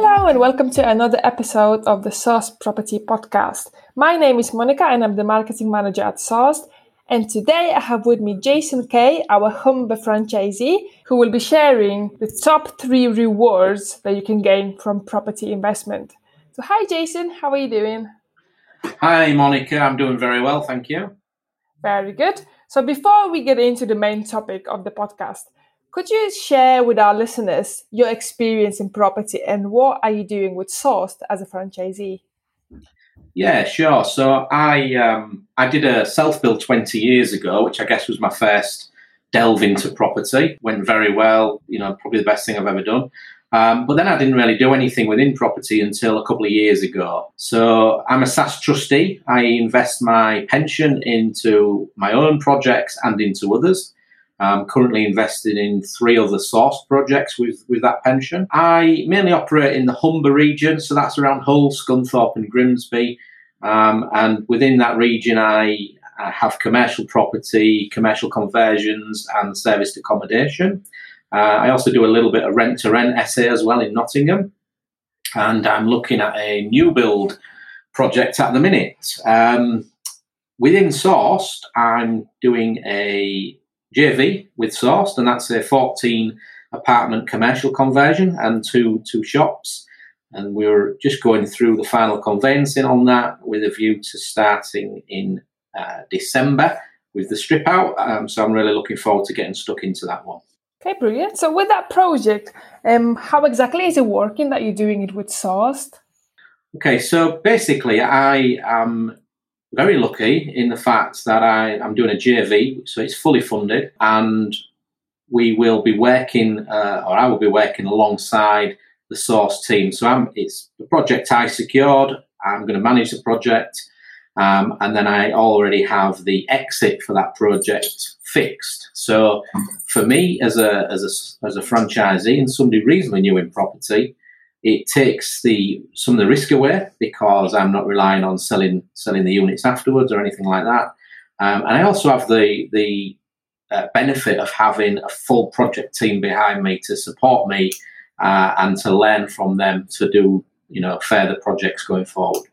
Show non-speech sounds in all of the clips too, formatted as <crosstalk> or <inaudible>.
Hello and welcome to another episode of the Sourced Property Podcast. My name is Monica and I'm the marketing manager at Sourced. And today I have with me Jason Kay, our Humber franchisee, who will be sharing the top three rewards that you can gain from property investment. So, hi Jason, how are you doing? Hi Monica, I'm doing very well, thank you. Very good. So, before we get into the main topic of the podcast, could you share with our listeners your experience in property and what are you doing with Sourced as a franchisee? Yeah, sure. So I um, I did a self build 20 years ago, which I guess was my first delve into property. Went very well, you know, probably the best thing I've ever done. Um, but then I didn't really do anything within property until a couple of years ago. So I'm a SSAS trustee. I invest my pension into my own projects and into others. I'm currently invested in three other Sourced projects with, with that pension. I mainly operate in the Humber region, so that's around Hull, Scunthorpe, and Grimsby. Um, and within that region, I, I, have commercial property, commercial conversions, and serviced accommodation. Uh, I also do a little bit of rent to rent SA as well in Nottingham. And I'm looking at a new build project at the minute. Um, within Sourced, I'm doing a JV with Sourced, and that's a 14 apartment commercial conversion and two two shops. And we're just going through the final conveyancing on that with a view to starting in uh, December with the strip out. Um, so I'm really looking forward to getting stuck into that one. Okay, brilliant. So with that project, um, how exactly is it working that you're doing it with Sourced? Okay, so basically, I am very lucky in the fact that I, am doing a JV, so it's fully funded, and we will be working, uh, or I will be working alongside the Sourced team. So I'm, it's the project I secured. I'm going to manage the project, um, and then I already have the exit for that project fixed. So for me, as a as a as a franchisee and somebody reasonably new in property, it takes the some of the risk away because I'm not relying on selling selling the units afterwards or anything like that. Um, and I also have the the uh, benefit of having a full project team behind me to support me uh, and to learn from them to do you know further projects going forward.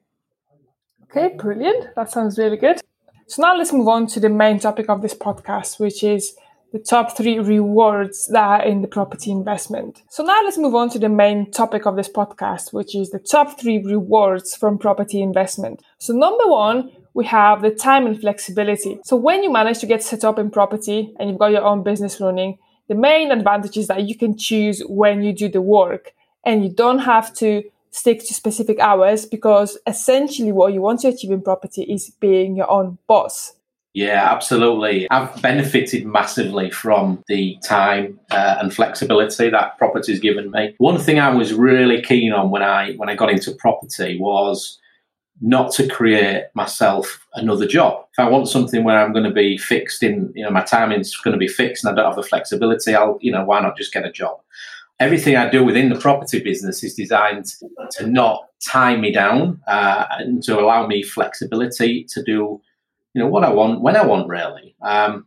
Okay, brilliant. That sounds really good. So now let's move on to the main topic of this podcast, which is the top three rewards that are in the property investment. So now let's move on to the main topic of this podcast, which is the top three rewards from property investment. So number one, we have the time and flexibility. So when you manage to get set up in property and you've got your own business running, the main advantage is that you can choose when you do the work and you don't have to stick to specific hours because essentially what you want to achieve in property is being your own boss. Yeah, absolutely. I've benefited massively from the time uh, and flexibility that property's given me. One thing I was really keen on when I when I got into property was not to create myself another job. If I want something where I'm going to be fixed in, you know, my timing's going to be fixed and I don't have the flexibility, I'll, you know, why not just get a job? Everything I do within the property business is designed to not tie me down uh, and to allow me flexibility to do you know what I want when I want really. Um,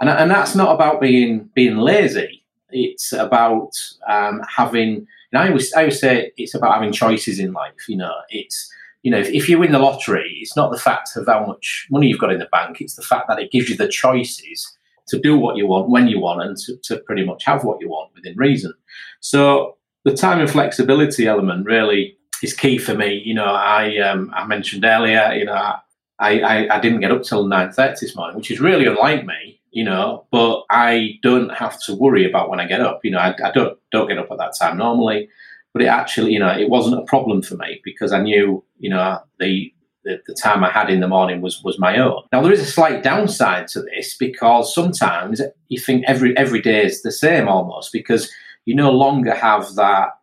and and that's not about being being lazy. It's about um, having. And I always I always say it's about having choices in life. You know, it's you know if, if you win the lottery, it's not the fact of how much money you've got in the bank. It's the fact that it gives you the choices to do what you want when you want and to, to pretty much have what you want within reason. So the time and flexibility element really is key for me. You know, I um, I mentioned earlier, you know, I, I, I didn't get up till 9.30 this morning, which is really unlike me, you know, but I don't have to worry about when I get up. You know, I, I don't, don't get up at that time normally, but it actually, you know, it wasn't a problem for me because I knew, you know, the, the, the, time I had in the morning was was my own. Now there is a slight downside to this because sometimes you think every every day is the same almost because you no longer have that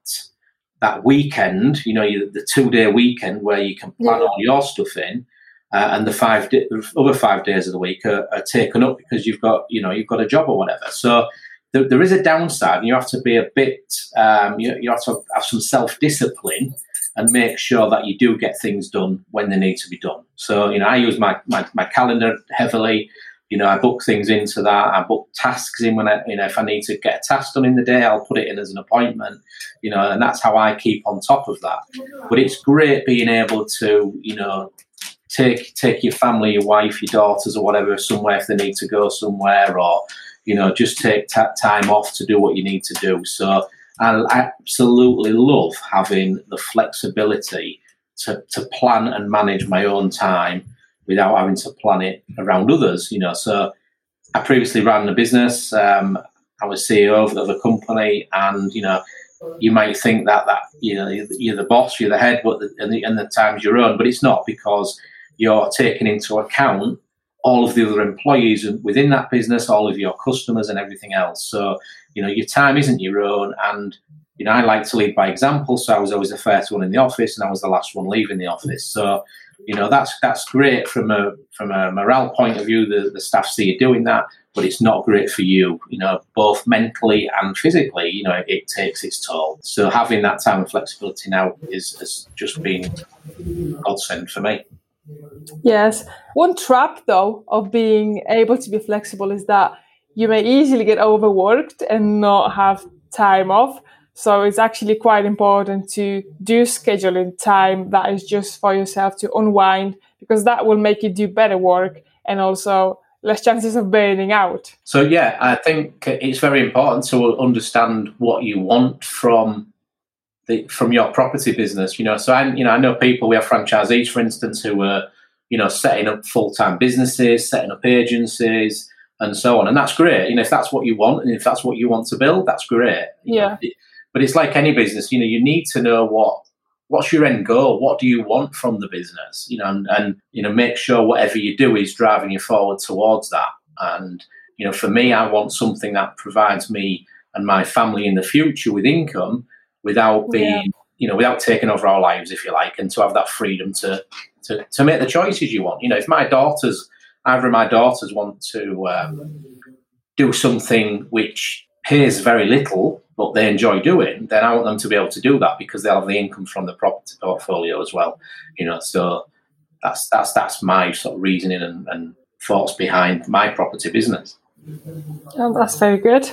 that weekend, you know, the two day weekend where you can plan yeah. all your stuff in uh, and the five di- other five days of the week are, are, taken up because you've got you know you've got a job or whatever. So there, there is a downside, and you have to be a bit um, you, you have to have some self discipline and make sure that you do get things done when they need to be done. So you know I use my my, my calendar heavily. You know, I book things into that. I book tasks in when I, you know, if I need to get a task done in the day, I'll put it in as an appointment. You know, and that's how I keep on top of that. But it's great being able to, you know, take take your family, your wife, your daughters, or whatever somewhere if they need to go somewhere, or you know, just take t- time off to do what you need to do. So I absolutely love having the flexibility to, to plan and manage my own time without having to plan it around others. You know, so I previously ran a business. Um, I was CEO of, of a company, and you know, you might think that that you know you're the boss, you're the head, but the, and, the, and the time's your own. But it's not because you're taking into account all of the other employees within that business, all of your customers, and everything else. So you know, your time isn't your own, and you know, I like to lead by example. So I was always the first one in the office, and I was the last one leaving the office. So you know, that's that's great from a from a morale point of view. The the staff see you doing that, but it's not great for you. You know, both mentally and physically. You know, it, it takes its toll. So having that time and flexibility now is has just been godsend for me. Yes. One trap, though, of being able to be flexible is that you may easily get overworked and not have time off. So it's actually quite important to do scheduling time that is just for yourself to unwind because that will make you do better work and also less chances of burning out. So yeah, I think it's very important to understand what you want from the from your property business. You know, so I you know I know people we have franchisees, for instance, who are you know setting up full time businesses, setting up agencies, and so on, and that's great. You know, if that's what you want, and if that's what you want to build, that's great. Yeah. Know, but it's like any business. You know, you need to know what what's your end goal what do you want from the business you know and, and, you know make sure whatever you do is driving you forward towards that and you know for me i want something that provides me and my family in the future with income without being yeah. you know without taking over our lives if you like and to have that freedom to to, to make the choices you want. You know if my daughters either of my daughters want to um, do something which pays very little but they enjoy doing then i want them to be able to do that because they'll have the income from the property portfolio as well. You know so that's that's that's my sort of reasoning and, and thoughts behind my property business Oh, that's very good.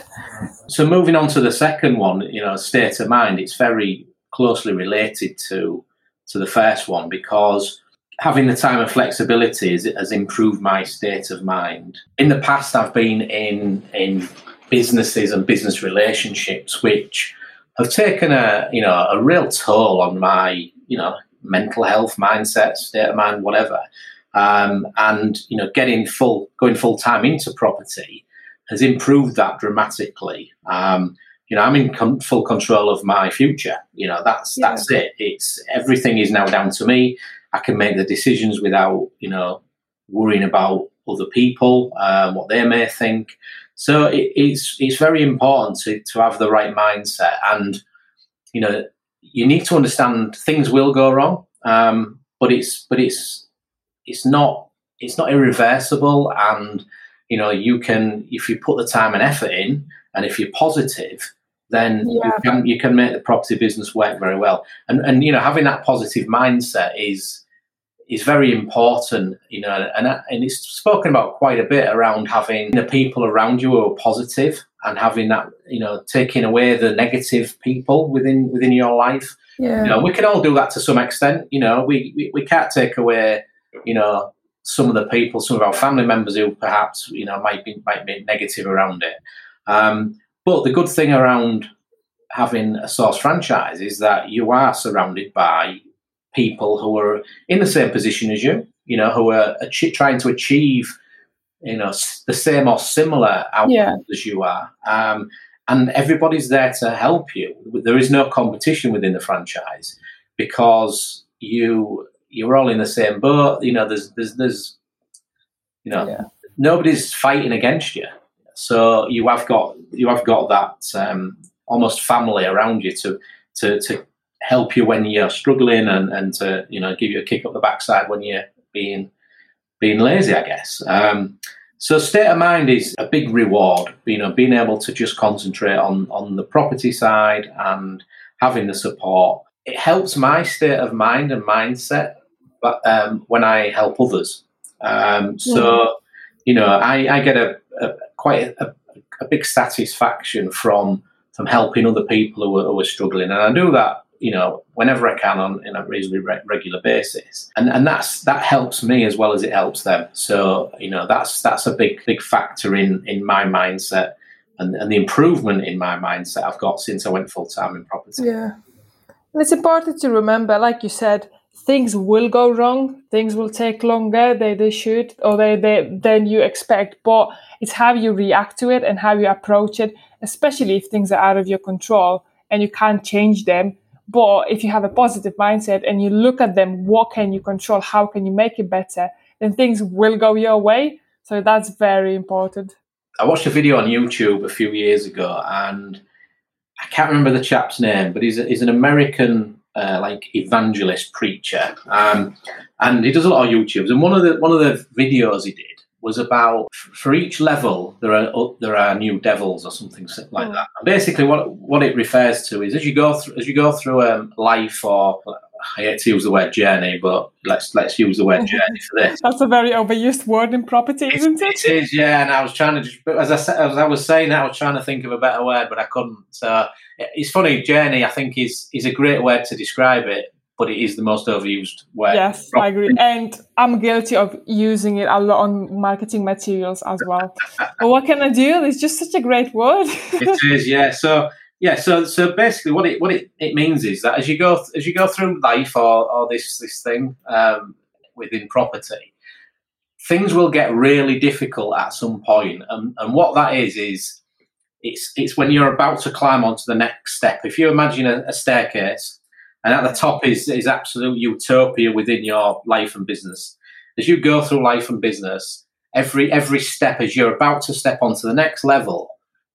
So moving on to the second one, you know, state of mind, it's very closely related to to the first one because having the time and flexibility has, has improved my state of mind. In the past, I've been in in businesses and business relationships which have taken a you know a real toll on my you know mental health, mindset, state of mind, whatever. Um, and you know, getting full going full time into property has improved that dramatically. Um, you know, I'm in com- full control of my future. You know, that's yeah. that's it. It's everything is now down to me. I can make the decisions without you know worrying about other people, um, what they may think. So it, it's it's very important to to have the right mindset, and you know, you need to understand things will go wrong, um, but it's but it's it's not it's not irreversible and you know you can if you put the time and effort in and if you're positive then yeah. you can you can make the property business work very well and and you know having that positive mindset is is very important you know and and it's spoken about quite a bit around having the people around you who are positive and having that you know taking away the negative people within within your life yeah. you know we can all do that to some extent you know we, we, we can't take away you know some of the people, some of our family members who perhaps you know might be might be negative around it. Um, but the good thing around having a Sourced franchise is that you are surrounded by people who are in the same position as you. You know, who are ach- trying to achieve you know the same or similar outcomes yeah. as you are. Um, and everybody's there to help you. There is no competition within the franchise because you you're all in the same boat. You know, there's there's there's you know yeah. nobody's fighting against you. So you have got you have got that um, almost family around you to to to help you when you're struggling and, and to you know give you a kick up the backside when you're being being lazy, I guess. Um, so state of mind is a big reward. You know, being able to just concentrate on on the property side and having the support. It helps my state of mind and mindset but um, when I help others. Um, so you know, I, I get a, a quite a, a, big satisfaction from from helping other people who are, who are, struggling, and I do that, you know, whenever I can on in a reasonably re- regular basis, and and that's that helps me as well as it helps them. So you know, that's that's a big big factor in in my mindset. And, and the improvement in my mindset I've got since I went full time in property. Yeah. And it's important to remember, like you said, things will go wrong things will take longer they, they should or they, they than you expect but it's how you react to it and how you approach it especially if things are out of your control and you can't change them. But if you have a positive mindset and you look at them what can you control? How can you make it better? Then things will go your way. So that's very important. I watched a video on youtube a few years ago and i can't remember the chap's name but he's, a, he's an american uh, like evangelist preacher, um, and he does a lot of YouTubes. And one of the one of the videos he did was about for each level there are uh, there are new devils or something like hmm. that. And basically, what what it refers to is as you go through as you go through um, life or I hate to use the word journey, but let's let's use the word <laughs> journey for this. That's a very overused word in property, isn't it? It is, yeah. And I was trying to, just, as I as I was saying, I was trying to think of a better word, but I couldn't. So it's funny. Journey, I think, is is a great word to describe it, but it is the most overused word. Yes, I agree, and I'm guilty of using it a lot on marketing materials as well. <laughs> but what can I do? It's just such a great word. it is, yeah. So yeah, so so basically, what it what it, it means is that as you go as you go through life or, or this this thing um, within property, things will get really difficult at some point, and and what that is is it's it's when you're about to climb onto the next step. If you imagine a, a staircase, and at the top is is absolute utopia within your life and business. As you go through life and business, every every step as you're about to step onto the next level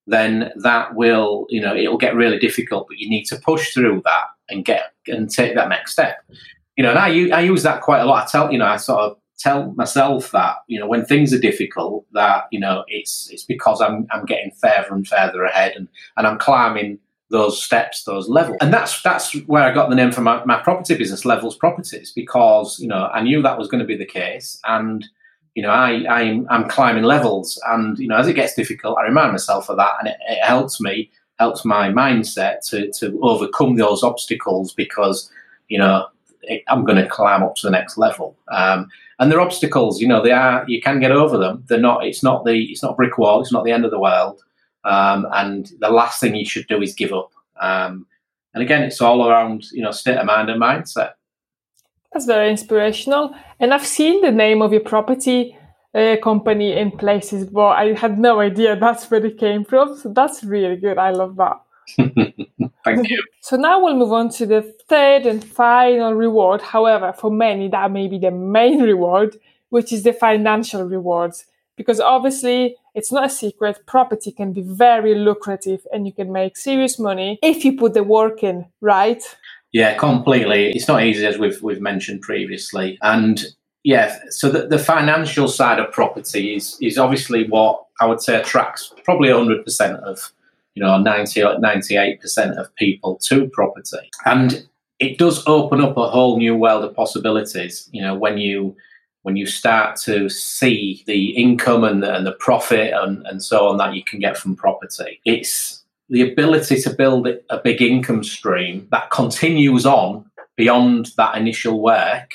then that will, you know, it'll get really difficult. But you need to push through that and get and take that next step. You know, and I I use that quite a lot. I tell you know, I sort of tell myself that you know when things are difficult that you know it's it's because I'm I'm getting further and further ahead and and I'm climbing those steps, those levels. And that's that's where I got the name for my, my property business, Levels Properties, because you know I knew that was going to be the case, and you know, I, I'm, I'm climbing levels, and you know, as it gets difficult, I remind myself of that, and it, it helps me, helps my mindset to to overcome those obstacles because you know I'm going to climb up to the next level. Um, and they're obstacles, you know, they are. You can get over them. They're not. It's not the. It's not brick wall. It's not the end of the world. Um, and the last thing you should do is give up. Um, and again, it's all around you know state of mind and mindset. That's very inspirational. And I've seen the name of your property uh, company in places, but I had no idea that's where it came from. So that's really good. I love that. <laughs> Thank you. so now we'll move on to the third and final reward. However, for many, that may be the main reward, which is the financial rewards. Because obviously, it's not a secret, property can be very lucrative and you can make serious money if you put the work in, right? Yeah, completely. It's not easy as we've we've mentioned previously, and yeah, so the, the financial side of property is is obviously what I would say attracts probably hundred percent of you know 98 percent of people to property, and it does open up a whole new world of possibilities. You know, when you when you start to see the income and the, and the profit and, and so on that you can get from property, it's the ability to build a big income stream that continues on beyond that initial work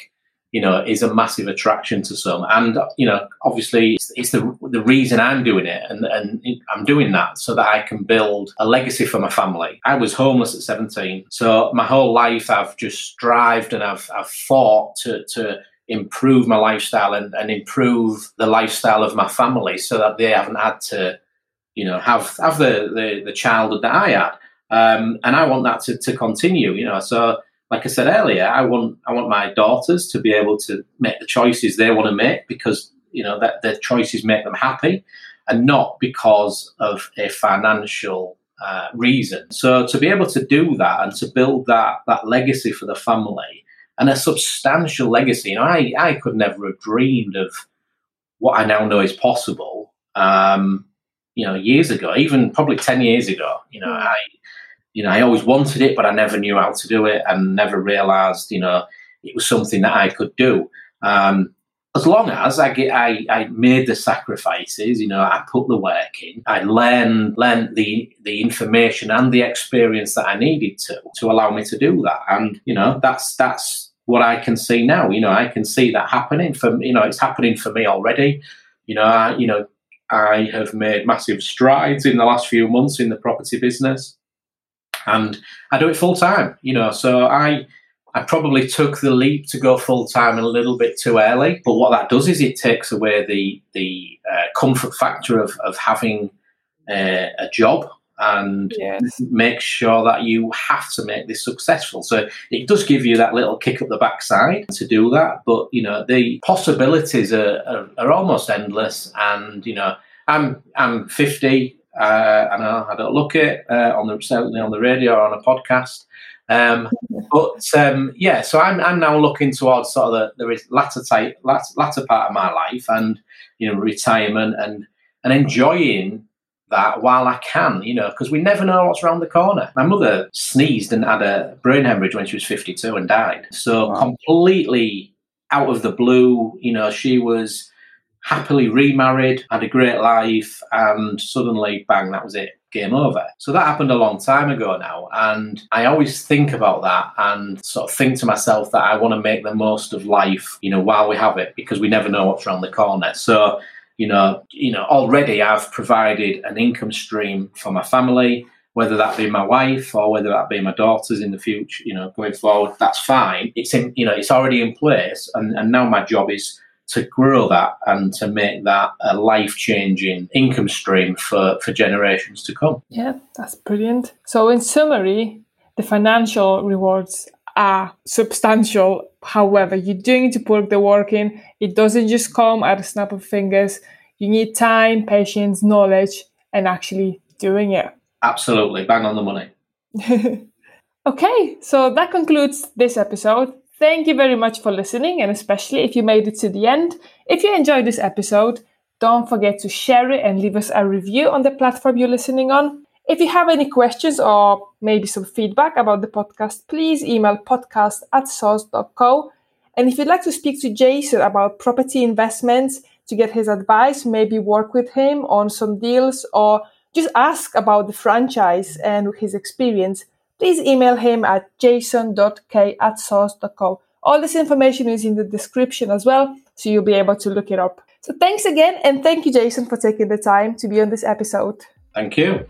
you know is a massive attraction to some. And you know obviously it's, it's, the the reason I'm doing it and and I'm doing that so that I can build a legacy for my family. I was homeless at 17 so my whole life I've just strived and I've I've fought to to improve my lifestyle and, and improve the lifestyle of my family so that they haven't had to you know, have have the the, the childhood that I had, um, and I want that to, to continue. You know, so like I said earlier, I want I want my daughters to be able to make the choices they want to make because you know that their choices make them happy, and not because of a financial uh, reason. So to be able to do that and to build that that legacy for the family and a substantial legacy, you know, I I could never have dreamed of what I now know is possible. Um, you know, years ago, even probably 10 years ago, you know, I, you know, I always wanted it, but I never knew how to do it and never realized, you know, it was something that I could do. Um, as long as I get, I, I made the sacrifices, you know, I put the work in, I learned learned the the information and the experience that I needed to to allow me to do that, and you know, that's that's what I can see now. You know, I can see that happening for you know, it's happening for me already. You know, I, you know, I have made massive strides in the last few months in the property business, and I do it full time. You know, so I I probably took the leap to go full time a little bit too early. But what that does is it takes away the the uh, comfort factor of of having uh, a job and yes. make sure that you have to make this successful. So it does give you that little kick up the backside to do that. But you know the possibilities are, are, are almost endless. And you know I'm I'm 50. Uh, I know I don't look it uh, on the certainly on the radio or on a podcast. Um, <laughs> but um, yeah, so I'm, I'm now looking towards sort of the, the latter type, latter, latter part of my life, and you know, retirement, and and enjoying that while I can, you know, because we never know what's around the corner. My mother sneezed and had a brain hemorrhage when she was 52 and died. So wow. completely out of the blue, you know, she was happily remarried, had a great life, and suddenly, bang, that was it game over. So that happened a long time ago now. And I always think about that and sort of think to myself that I want to make the most of life, you know, while we have it, because we never know what's around the corner. So, you know, you know, already I've provided an income stream for my family, whether that be my wife or whether that be my daughters in the future, you know, going forward, that's fine. It's in, you know, it's already in place. And, and now my job is to grow that and to make that a life changing income stream for, for generations to come. Yeah, that's brilliant. So, in summary, the financial rewards are substantial. However, you do need to put the work in. It doesn't just come at a snap of fingers. You need time, patience, knowledge, and actually doing it. Absolutely. Bang on the money. <laughs> okay, so that concludes this episode. Thank you very much for listening, and especially if you made it to the end. If you enjoyed this episode, don't forget to share it and leave us a review on the platform you're listening on. If you have any questions or maybe some feedback about the podcast, please email podcast at sourced.co. And if you'd like to speak to Jason about property investments to get his advice, maybe work with him on some deals or just ask about the franchise and his experience, please email him at jason.kay at sourced.co. All this information is in the description as well, so you'll be able to look it up. So thanks again, and thank you, Jason, for taking the time to be on this episode. Thank you.